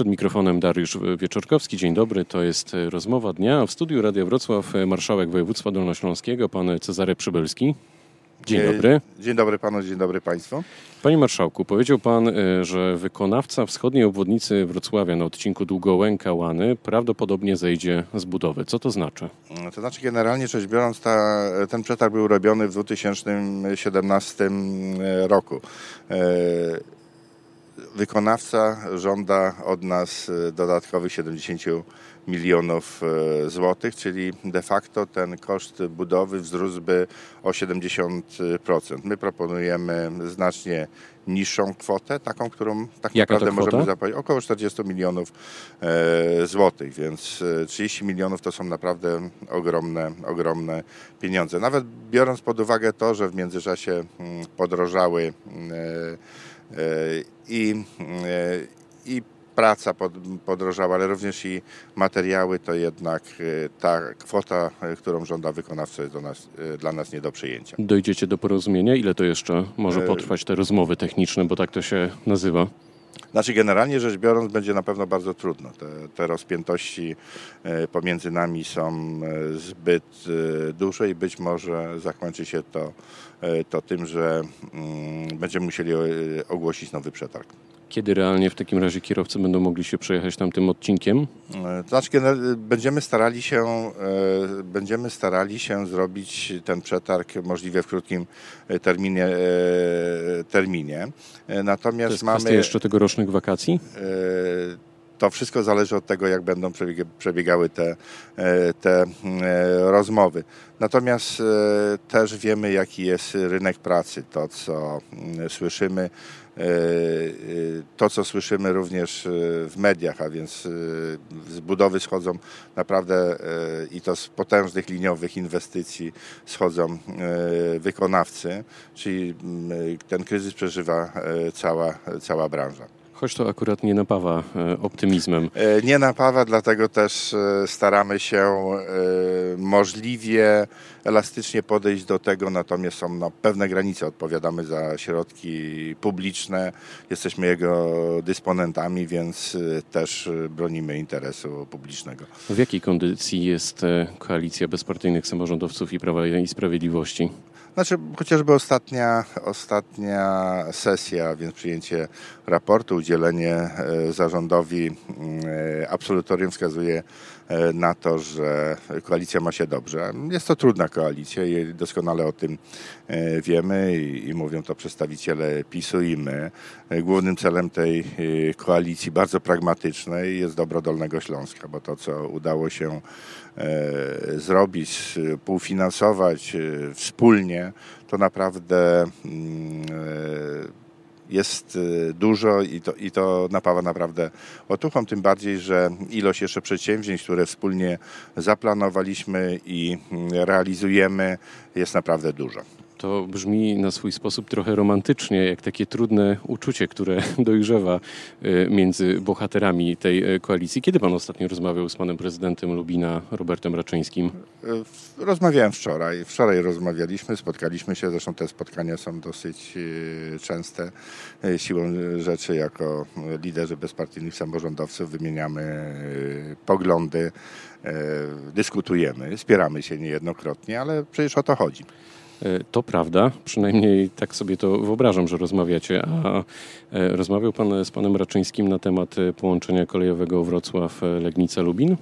Przed mikrofonem Dariusz Wieczorkowski. Dzień dobry, to jest rozmowa dnia. W studiu Radia Wrocław marszałek województwa dolnośląskiego, pan Cezary Przybylski. Dzień dobry. Dzień dobry panu, dzień dobry państwu. Panie marszałku, powiedział pan, e, że wykonawca wschodniej obwodnicy Wrocławia na odcinku Długołęka-Łany prawdopodobnie zejdzie z budowy. Co to znaczy? To znaczy generalnie rzecz biorąc, ta, ten przetarg był robiony w 2017 roku. E, wykonawca żąda od nas dodatkowych 70 milionów e, złotych, czyli de facto ten koszt budowy wzrósłby o 70%. My proponujemy znacznie niższą kwotę, taką, którą tak Jaka naprawdę możemy zapłacić, około 40 milionów e, złotych, więc 30 e, milionów to są naprawdę ogromne, ogromne pieniądze. Nawet biorąc pod uwagę to, że w międzyczasie mm, podrożały i, i praca pod, podrożała, ale również i materiały, to jednak e, ta kwota, e, którą żąda wykonawca jest nas, e, dla nas nie do przyjęcia. Dojdziecie do porozumienia? Ile to jeszcze może potrwać te rozmowy techniczne, bo tak to się nazywa? Znaczy generalnie rzecz biorąc będzie na pewno bardzo trudno. Te, te rozpiętości pomiędzy nami są zbyt duże i być może zakończy się to, to tym, że mm, będziemy musieli ogłosić nowy przetarg. Kiedy realnie w takim razie kierowcy będą mogli się przejechać tam tym odcinkiem? To znaczy, będziemy starali się, e, będziemy starali się zrobić ten przetarg możliwie w krótkim e, terminie. E, terminie. Natomiast to jest mamy jeszcze tegorocznych wakacji? to wszystko zależy od tego, jak będą przebiegały te, te rozmowy. Natomiast też wiemy, jaki jest rynek pracy. To, co słyszymy, E, e, to, co słyszymy również e, w mediach, a więc z budowy schodzą naprawdę i to z potężnych liniowych inwestycji schodzą wykonawcy, czyli ten kryzys przeżywa cała, cała branża. Choć to akurat nie napawa optymizmem. Nie napawa, dlatego też staramy się możliwie elastycznie podejść do tego, natomiast są na pewne granice. Odpowiadamy za środki publiczne, jesteśmy jego dysponentami, więc też bronimy interesu publicznego. W jakiej kondycji jest e, koalicja bezpartyjnych samorządowców i Prawa i Sprawiedliwości? Znaczy, chociażby ostatnia, ostatnia sesja, więc przyjęcie raportu, udzielenie e, zarządowi mm, e, absolutorium wskazuje na to, że koalicja ma się dobrze. Jest to trudna koalicja i doskonale o tym wiemy i, mówią to przedstawiciele PiSu i my. Głównym celem tej koalicji, bardzo pragmatycznej, jest dobro Dolnego Śląska, bo to, co udało się zrobić, półfinansować wspólnie, to naprawdę mm, jest y, dużo i to, i to napawa naprawdę otuchą, tym bardziej, że ilość jeszcze przedsięwzięć, które wspólnie zaplanowaliśmy i mm, realizujemy jest naprawdę dużo. To brzmi na swój sposób trochę romantycznie, jak takie trudne uczucie, które dojrzewa y, między bohaterami tej y, koalicji. Kiedy pan ostatnio rozmawiał z panem prezydentem Lubina, Robertem Raczyńskim? Y, rozmawiałem wczoraj. Wczoraj rozmawialiśmy, spotkaliśmy się. Zresztą te spotkania są dosyć częste. Siłą rzeczy, jako liderzy bezpartyjnych samorządowców, wymieniamy poglądy, dyskutujemy, spieramy się niejednokrotnie, ale przecież o to chodzi. E, to prawda, przynajmniej tak sobie to wyobrażam, że rozmawiacie. A e, rozmawiał Pan z Panem Raczyńskim na temat e, połączenia kolejowego Wrocław-Legnica-Lubin?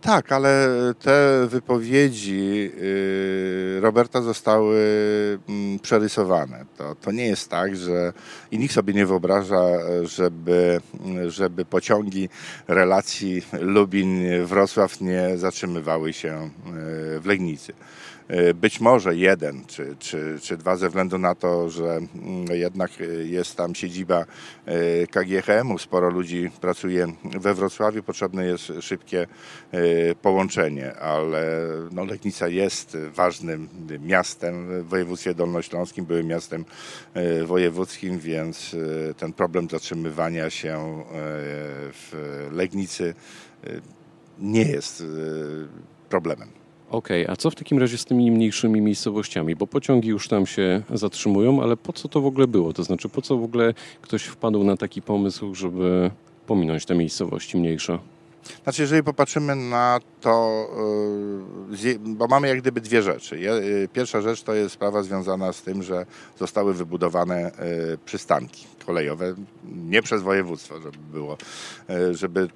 Tak, ale te wypowiedzi Roberta zostały mm, przerysowane. To, to nie jest tak, że i nikt sobie nie wyobraża, żeby, żeby pociągi relacji Lubin-Wrocław nie zatrzymywały się w Legnicy. E, być może jeden czy, czy, czy dwa ze względu na to, że mm, jednak jest tam siedziba e, KGHM-u, sporo ludzi pracuje we Wrocławiu, potrzebne jest szybkie połączenie, ale no, Legnica jest ważnym miastem w województwie dolnośląskim, byłym miastem wojewódzkim, więc ten problem zatrzymywania się w Legnicy nie jest problemem. Okej, okay, a co w takim razie z tymi mniejszymi miejscowościami? Bo pociągi już tam się zatrzymują, ale po co to w ogóle było? To znaczy, po co w ogóle ktoś wpadł na taki pomysł, żeby pominąć te miejscowości mniejsze? Znaczy, jeżeli popatrzymy na to, y, bo mamy jak gdyby dwie rzeczy. Y, pierwsza rzecz to jest sprawa związana z tym, że zostały wybudowane y, przystanki kolejowe, nie przez województwo, żeby było, żeby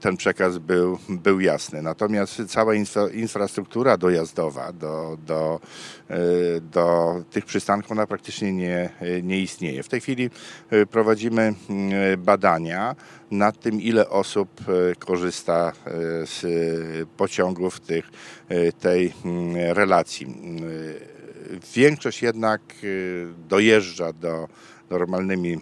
ten przekaz był, był jasny. Natomiast cała infra, infrastruktura dojazdowa do, do, e, do tych przystanków ona praktycznie nie, nie istnieje. W tej chwili e, prowadzimy mm, badania nad tym, ile osób e, korzysta z pociągów tych, tej mm, relacji. Większość jednak dojeżdża do normalnymi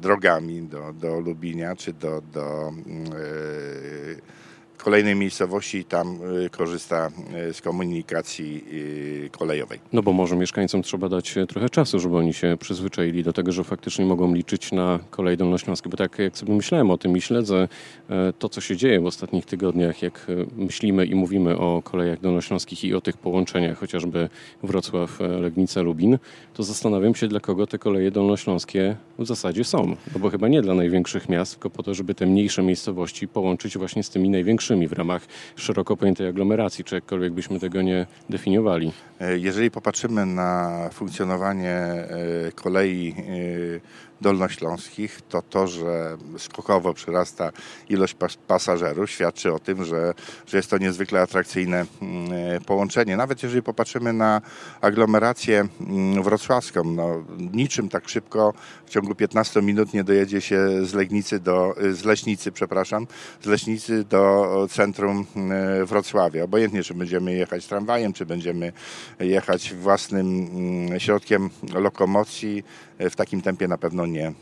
drogami do, do Lubinia czy do, do yy, kolejnej miejscowości tam y, korzysta y, z komunikacji y, kolejowej. No bo może mieszkańcom trzeba dać trochę czasu, żeby oni się przyzwyczaili do tego, że faktycznie mogą liczyć na kolej dolnośląskie. Bo tak jak sobie myślałem o tym i śledzę e, to, co się dzieje w ostatnich tygodniach, jak e, myślimy i mówimy o kolejach dolnośląskich i o tych połączeniach, chociażby Wrocław, e, Legnica, Lubin, to zastanawiam się, dla kogo te koleje dolnośląskie w zasadzie są. No bo chyba nie dla największych miast, tylko po to, żeby te mniejsze miejscowości połączyć właśnie z tymi największymi w ramach szeroko pojętej aglomeracji, czy jakkolwiek byśmy tego nie definiowali. E, jeżeli popatrzymy na funkcjonowanie e, kolei e, dolnośląskich, to to, że skokowo przyrasta ilość pas pasażerów, świadczy o tym, że, że jest to niezwykle atrakcyjne mm, połączenie. Nawet jeżeli popatrzymy na aglomerację mm, wrocławską, no, niczym tak szybko w ciągu 15 minut nie dojedzie się z Legnicy do, z Leśnicy, przepraszam, z Leśnicy do centrum mm, Wrocławia. Obojętnie, czy będziemy jechać tramwajem, czy będziemy jechać własnym środkiem lokomocji, w takim tempie na pewno nie,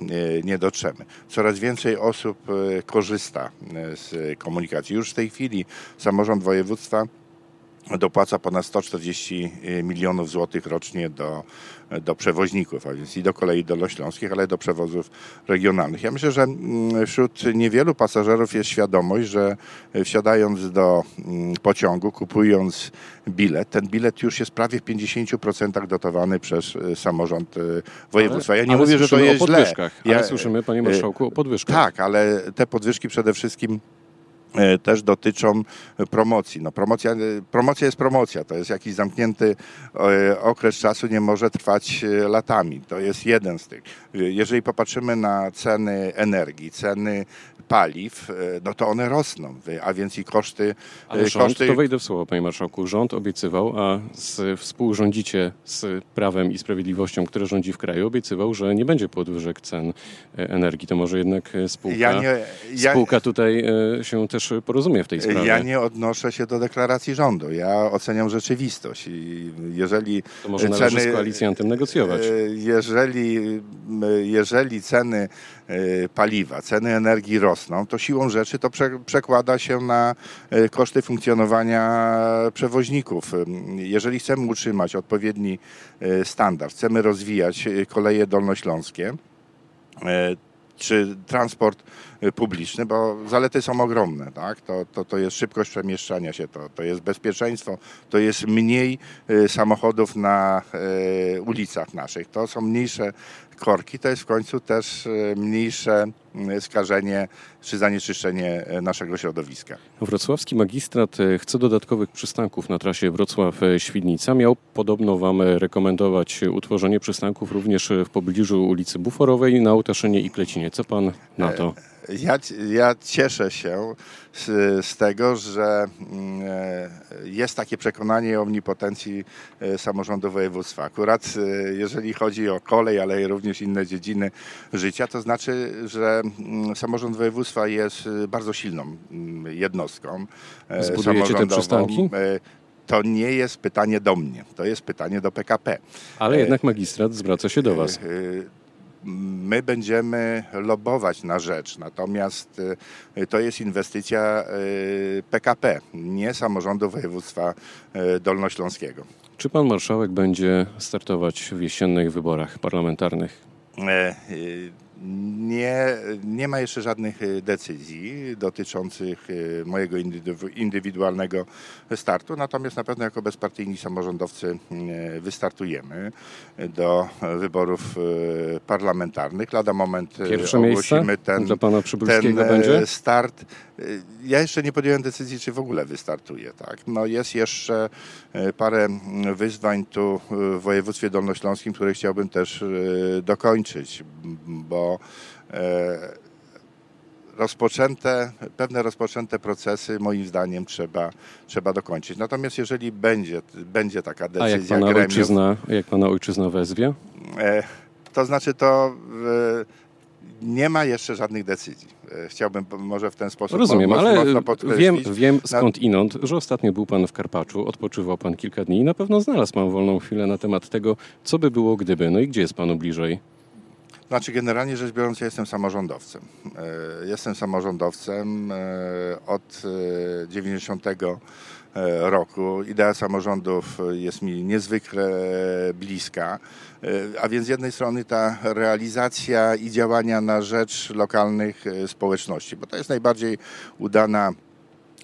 nie dotrzemy. Coraz więcej osób e, korzysta e, z komunikacji. Już w tej chwili samorząd województwa dopłaca ponad 140 e, milionów złotych rocznie do, do przewoźników, a więc i do kolei dolnośląskich, ale do przewozów regionalnych. Ja myślę, że mm, wśród niewielu pasażerów jest świadomość, że wsiadając do mm, pociągu, kupując bilet, ten bilet już jest prawie w 50% dotowany przez e, samorząd województwa. Ja nie ale mówię, że to jest źle. Ja, ale słyszymy, panie marszałku, o podwyżkach. Tak, ale te podwyżki przede wszystkim też dotyczą promocji. No promocja, promocja jest promocja, to jest jakiś zamknięty e, okres czasu, nie może trwać e, latami. To jest jeden z tych. Jeżeli popatrzymy na ceny energii, ceny paliw, no to one rosną, a więc i koszty... Ale rząd, koszty... to wejdę w słowo, panie marszałku, rząd obiecywał, a z, współrządzicie z Prawem i Sprawiedliwością, które rządzi w kraju, obiecywał, że nie będzie podwyżek cen energii. To może jednak spółka, ja nie, ja... spółka tutaj się też też porozumie w tej sprawie. Ja nie odnoszę się do deklaracji rządu. Ja oceniam rzeczywistość. I jeżeli to może należy ceny, z koalicjantem negocjować. E, jeżeli, jeżeli ceny e, paliwa, ceny energii rosną, to siłą rzeczy to przekłada się na e, koszty funkcjonowania przewoźników. Jeżeli chcemy utrzymać odpowiedni standard, chcemy rozwijać koleje dolnośląskie, czy transport y, publiczny, bo zalety są ogromne. Tak? To, to, to jest szybkość przemieszczania się, to, to jest bezpieczeństwo, to jest mniej y, samochodów na y, ulicach naszych, to są mniejsze korki, to jest w końcu też mniejsze skażenie czy zanieczyszczenie naszego środowiska. Wrocławski magistrat chce dodatkowych przystanków na trasie Wrocław-Świdnica. Miał podobno Wam rekomendować utworzenie przystanków również w pobliżu ulicy Buforowej na Utaszynie i Klecinie. Co Pan na to? Ja, ja cieszę się z, z, tego, że mm, e, jest takie przekonanie o omnipotencji e, samorządu województwa. Akurat e, jeżeli chodzi o kolej, ale również inne dziedziny życia, to znaczy, że mm, samorząd województwa jest bardzo silną mm, jednostką Zbudujecie te przystanki? to nie jest pytanie do mnie, to jest pytanie do PKP. Ale jednak magistrat zwraca się do Was my będziemy lobować na rzecz. Natomiast y, to jest inwestycja PKP, y, nie samorządu województwa y, dolnośląskiego. Czy pan marszałek będzie startować w jesiennych wyborach parlamentarnych? E, Nie, nie ma jeszcze żadnych y, decyzji dotyczących y, mojego indywidu- indywidualnego startu, natomiast na pewno jako bezpartyjni samorządowcy y, wystartujemy do wyborów parlamentarnych. Lada moment Pierwsze ogłosimy ten, ten będzie? start. Ja jeszcze nie podjąłem decyzji, czy w ogóle wystartuję. Tak? No jest jeszcze e, parę wyzwań tu e, w województwie dolnośląskim, które chciałbym też e, dokończyć, bo rozpoczęte, pewne rozpoczęte procesy moim zdaniem trzeba, trzeba dokończyć. Natomiast jeżeli będzie, będzie taka A jak decyzja pana gremiów, ojczyzna, jak pana ojczyzna wezwie? To znaczy to nie ma jeszcze żadnych decyzji. E, Chciałbym może w ten sposób Rozumiem, ale mocno wiem, wiem skąd inąd, że ostatnio był pan w Karpaczu, odpoczywał pan kilka dni i na pewno znalazł pan wolną chwilę na temat tego, co by było gdyby. No i gdzie jest panu bliżej? Znaczy generalnie rzecz biorąc ja jestem samorządowcem. E, Jestem samorządowcem e, od e, 90 e, roku. Idea samorządów jest mi niezwykle bliska. E, A więc z jednej strony ta realizacja i działania na rzecz lokalnych e, społeczności, bo to jest najbardziej udana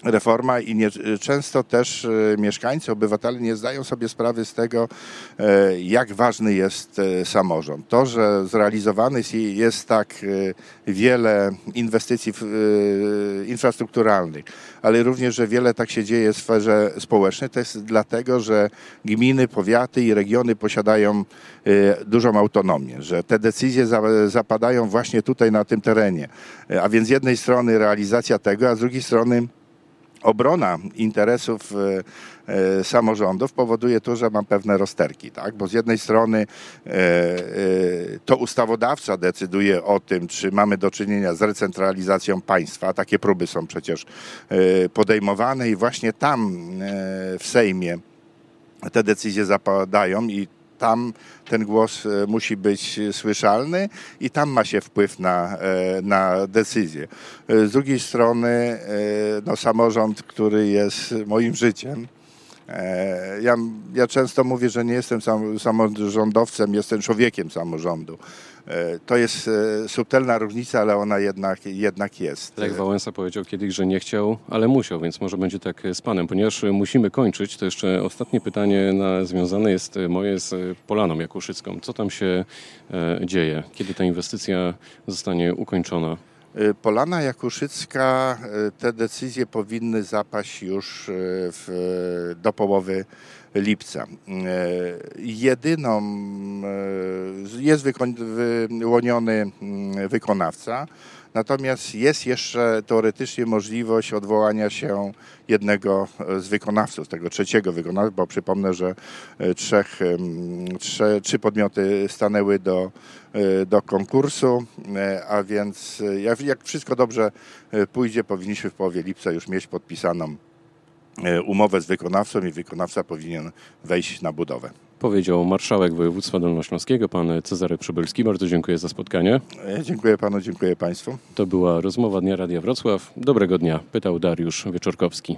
reforma i nie, często też e, mieszkańcy, obywatele nie zdają sobie sprawy z tego, e, jak ważny jest e, samorząd. To, że zrealizowanych jest- tak wiele inwestycji infrastrukturalnych, ale również, że wiele tak się dzieje w sferze społecznej, to jest dlatego, że gminy, powiaty i regiony posiadają dużą autonomię, że te decyzje za- zapadają właśnie tutaj na tym terenie. A więc z jednej strony realizacja tego, a z drugiej strony obrona interesów e, e, samorządów powoduje to, że mam pewne rozterki, tak? Bo z jednej strony e, to ustawodawca decyduje o tym, czy mamy do czynienia z recentralizacją państwa. Takie próby są przecież podejmowane i właśnie tam w Sejmie te decyzje zapadają i tam ten głos e, musi być słyszalny i tam ma się wpływ na, e, na decyzję. E, Z drugiej strony no, samorząd, który jest moim życiem, ja, ja często mówię, że nie jestem sam, samorządowcem, jestem człowiekiem samorządu. E, To jest e, subtelna różnica, ale ona jednak, jednak jest. Lech Wałęsa powiedział kiedyś, że nie chciał, ale musiał, więc może będzie tak z panem. Ponieważ musimy kończyć, to jeszcze ostatnie pytanie na, związane jest moje z Polaną Jakuszycką. Co tam się e, dzieje? Kiedy ta inwestycja zostanie ukończona? Y, Polana Jakuszycka, y, te decyzje powinny zapaść już y, w, do połowy lipca. Jedyną jest wyłoniony mm, wykonawca, natomiast jest jeszcze teoretycznie możliwość odwołania się jednego z wykonawców, tego trzeciego wykonawcy, bo przypomnę, że y, trzech, trzy podmioty stanęły do, y, do konkursu, a więc jak, jak wszystko dobrze pójdzie, powinniśmy w połowie lipca już mieć podpisaną umowę z wykonawcą i wykonawca powinien wejść na budowę. Powiedział marszałek województwa dolnośląskiego, pan Cezary Przybylski. Bardzo dziękuję za spotkanie. Y, Dziękuję panu, dziękuję państwu. To była rozmowa Dnia Radia Wrocław. Dobrego dnia, pytał Dariusz Wieczorkowski.